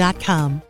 Indeed.com.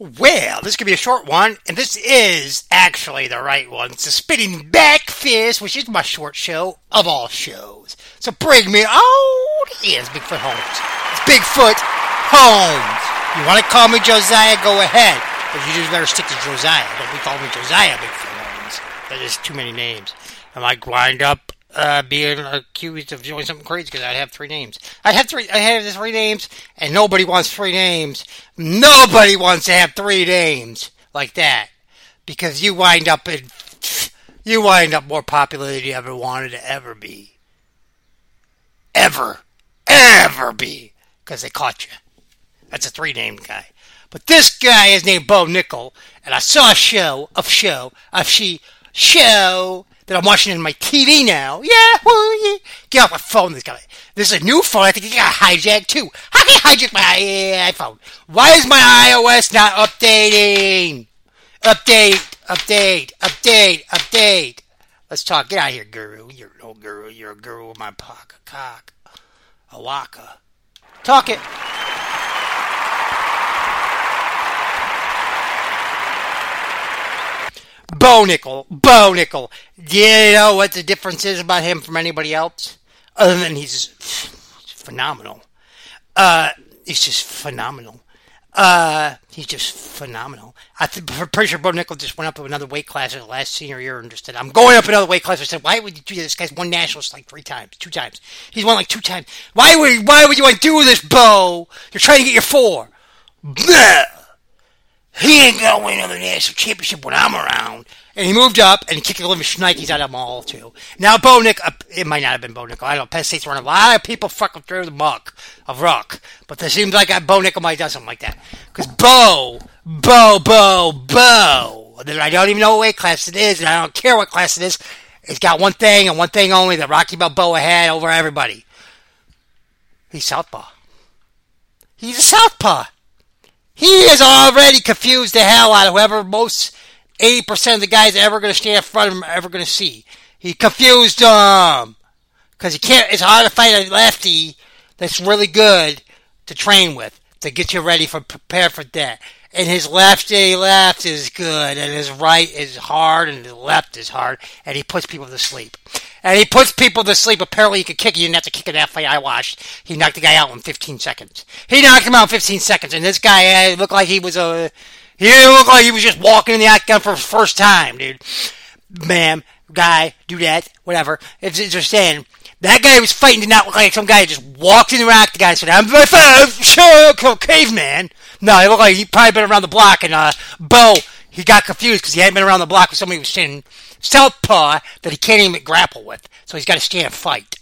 well, this could be a short one, and this is actually the right one. It's a spinning back fist, which is my short show of all shows. So bring me on. Yes, Bigfoot Holmes. It's Bigfoot Holmes. You want to call me Josiah? Go ahead. But you just better stick to Josiah. Don't be calling me Josiah Bigfoot Holmes. That is too many names. I might wind up uh, being accused of doing something crazy because I have three names. I have three. I have three names, and nobody wants three names. Nobody wants to have three names like that because you wind up in you wind up more popular than you ever wanted to ever be. Ever, ever be because they caught you. That's a three named guy. But this guy is named Bo Nickal, and I saw a show of show of she show that I'm watching in my TV now. Yeah, yeah. Get off my phone. This guy. This is a new phone. I think it got hijacked too. How can I hijack my iPhone? Why is my iOS not updating? Update, update, update, update. Let's talk. Get out of here, guru. You're no guru. You're a guru of my pocket cock. A waka. Talk it. Bo Nickal, Bo Nickal. Do you know what the difference is about him from anybody else? Other than he's phenomenal. Uh, he's just phenomenal. Uh, he's just phenomenal. I th- I'm pretty sure Bo Nickal just went up to another weight class in the last senior year and just said, I'm going up another weight class. I said, why would you do this? This guy's won nationals like three times, two times. He's won like two times. Why would, why would you want to do this, Bo? You're trying to get your four. Blah! He ain't gonna win another national championship when I'm around. And he moved up and kicked the living shnikes out of them all too. Now Bo Nick, uh, it might not have been Bo Nickal. I don't know. Penn State's running a lot of people fucking through the muck of rock, but it seems like Bo Nickal might do something like that. Because Bo, Bo, Bo, Bo, that I don't even know what class it is, and I don't care what class it is. It's got one thing and one thing only that Rocky Balboa had over everybody. He's southpaw. He's a southpaw. He has already confused the hell out of whoever most 80% of the guys ever going to stand in front of him are ever going to see. He confused them. Because can't, it's hard to fight a lefty that's really good to train with, to get you ready for, prepare for that. And his left lefty left is good, and his right is hard, and his left is hard, and he puts people to sleep. And he puts people to sleep. Apparently, he could kick. You didn't have to kick it that fight I watched. He knocked the guy out in 15 seconds. He knocked him out in 15 seconds, and this guy uh, looked like he was a he didn't like he was just walking in the octagon for the first time, dude. Ma'am, guy, do that, whatever. It's interesting. That guy was fighting did not look like some guy who just walked in the octagon and said, I'm my sure, caveman. No, he looked like he probably been around the block and, uh, Bo, he got confused because he hadn't been around the block with somebody who was standing southpaw that he can't even grapple with. So he's got to stand and fight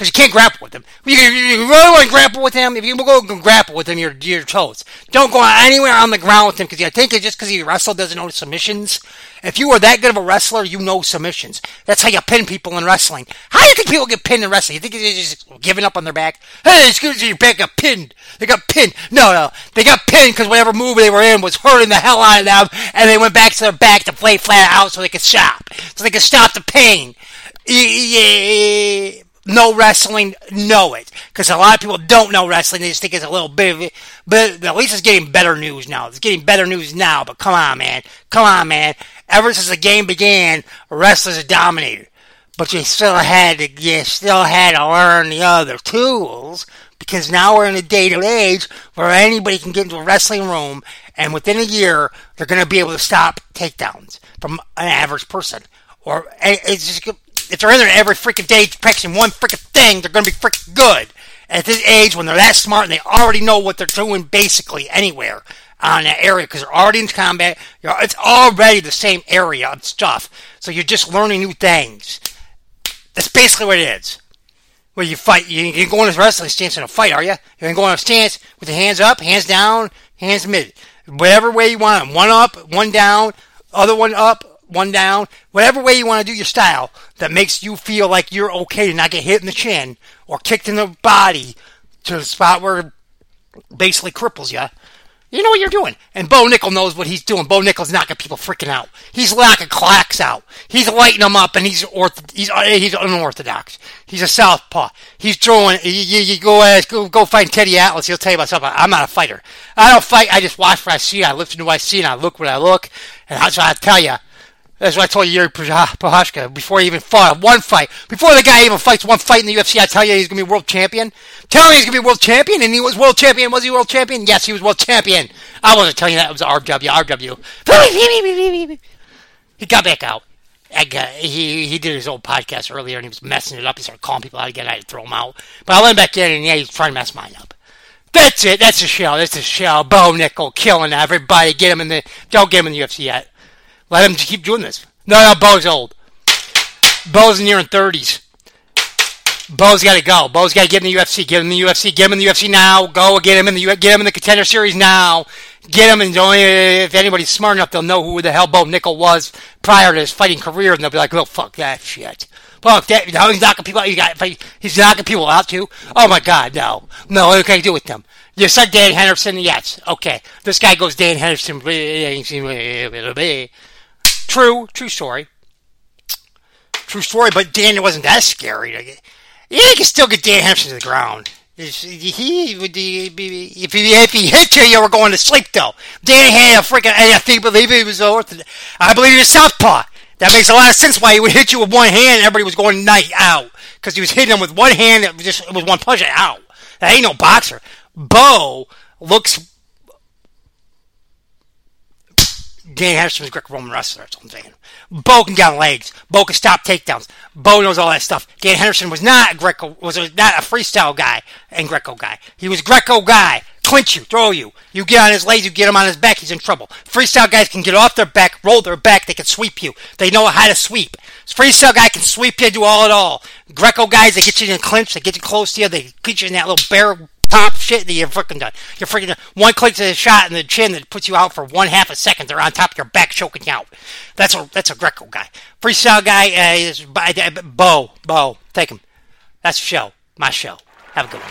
because you can't grapple with him. You, you, really want to grapple with him? If you go grapple with him, you're, you're toast. Don't go anywhere on the ground with him because I think it's just because he wrestled doesn't know submissions. If you are that good of a wrestler, you know submissions. That's how you pin people in wrestling. How do you think people get pinned in wrestling? You think they're just giving up on their back? Hey, excuse me, your back got pinned. They got pinned. No, no. They got pinned because whatever move they were in was hurting the hell out of them, and they went back to their back to play flat out so they could stop. So they could stop the pain. Yeah know wrestling know it because a lot of people don't know wrestling. They just think it's a little bit of it. But at least it's getting better news now. It's getting better news now. But come on, man. Come on, man. Ever since the game began, wrestlers have dominated. but you still had to you still had to learn the other tools because now we're in a day and age where anybody can get into a wrestling room and within a year they're going to be able to stop takedowns from an average person. Or it's just if they're in there every freaking day practicing one freaking thing, they're going to be freaking good. At this age, when they're that smart and they already know what they're doing basically anywhere on that area because they're already in combat, it's already the same area of stuff. So you're just learning new things. That's basically what it is. Where you fight, you, you going to wrestling stance in a fight, are you? You're going to go in a stance with the hands up, hands down, hands mid. Whatever way you want them. One up, one down, other one up, one down, whatever way you want to do your style that makes you feel like you're okay to not get hit in the chin or kicked in the body to the spot where basically cripples you. You know what you're doing. And Bo Nickal knows what he's doing. Bo Nickal's knocking people freaking out. He's knocking clacks out. He's lighting them up, and he's orth- he's uh, he's unorthodox. He's a southpaw. He's throwing. You, you, go uh, go go find Teddy Atlas. He'll tell you about something. I'm not a fighter. I don't fight. I just watch what I see. I listen to what I see, and I look what I look. And that's what I tell you. That's what I told you Yuri Prochazka ah, before he even fought one fight. Before the guy even fights one fight in the UFC, I tell you he's going to be world champion. Tell me he's going to be world champion, and he was world champion. Was he world champion? Yes, he was world champion. I wasn't telling you that. It was RW. RW. He got back out. Got, he he did his old podcast earlier, and he was messing it up. He started calling people out again. I had to throw him out. But I him back in, and yeah, he's trying to mess mine up. That's it. That's the show. That's the show. Bo Nickal killing everybody. Get him in the. Don't get him in the UFC yet. Let him keep doing this. No, no, Bo's old. Bo's nearing 30s. Bo's got to go. Bo's got to get in the UFC. Get him in the UFC. Get him in the UFC now. Go get him in the get him in the contender series now. Get him and only if anybody's smart enough, they'll know who the hell Bo Nickal was prior to his fighting career, and they'll be like, "Oh fuck that shit." Fuck that. he's knocking people out. Got, he's knocking people out too. Oh my god, no, no. What can I do with them? You said Dan Henderson. Yes. Okay. This guy goes Dan Henderson. True, true story. True story, but Dan wasn't that scary. Yeah, you can still get Dan Henderson to the ground. He would if he, if he hit you, you were going to sleep though. Danny had a freaking. I think believe he was orthodox. I believe he was southpaw. That makes a lot of sense why he would hit you with one hand. and Everybody was going night out because he was hitting him with one hand. It was just it was one punch out. That ain't no boxer. Bo looks Dan Henderson was a Greco-Roman wrestler. That's what I'm saying. Bo can get on legs. Bo can stop takedowns. Bo knows all that stuff. Dan Henderson was not a Greco, was a, not a freestyle guy and Greco guy. He was Greco guy. Clinch you, throw you. You get on his legs, you get him on his back, he's in trouble. Freestyle guys can get off their back, roll their back, they can sweep you. They know how to sweep. Freestyle guy can sweep you, do all it all. Greco guys, they get you in a clinch, they get you close to you, they get you in that little bear top shit that you're freaking done. You're freaking done. One click to the shot in the chin that puts you out for one half a second. They're on top of your back, choking you out. That's a that's a Greco guy. Freestyle guy uh, is uh, Bo. Bo, take him. That's the show. My show. Have a good one.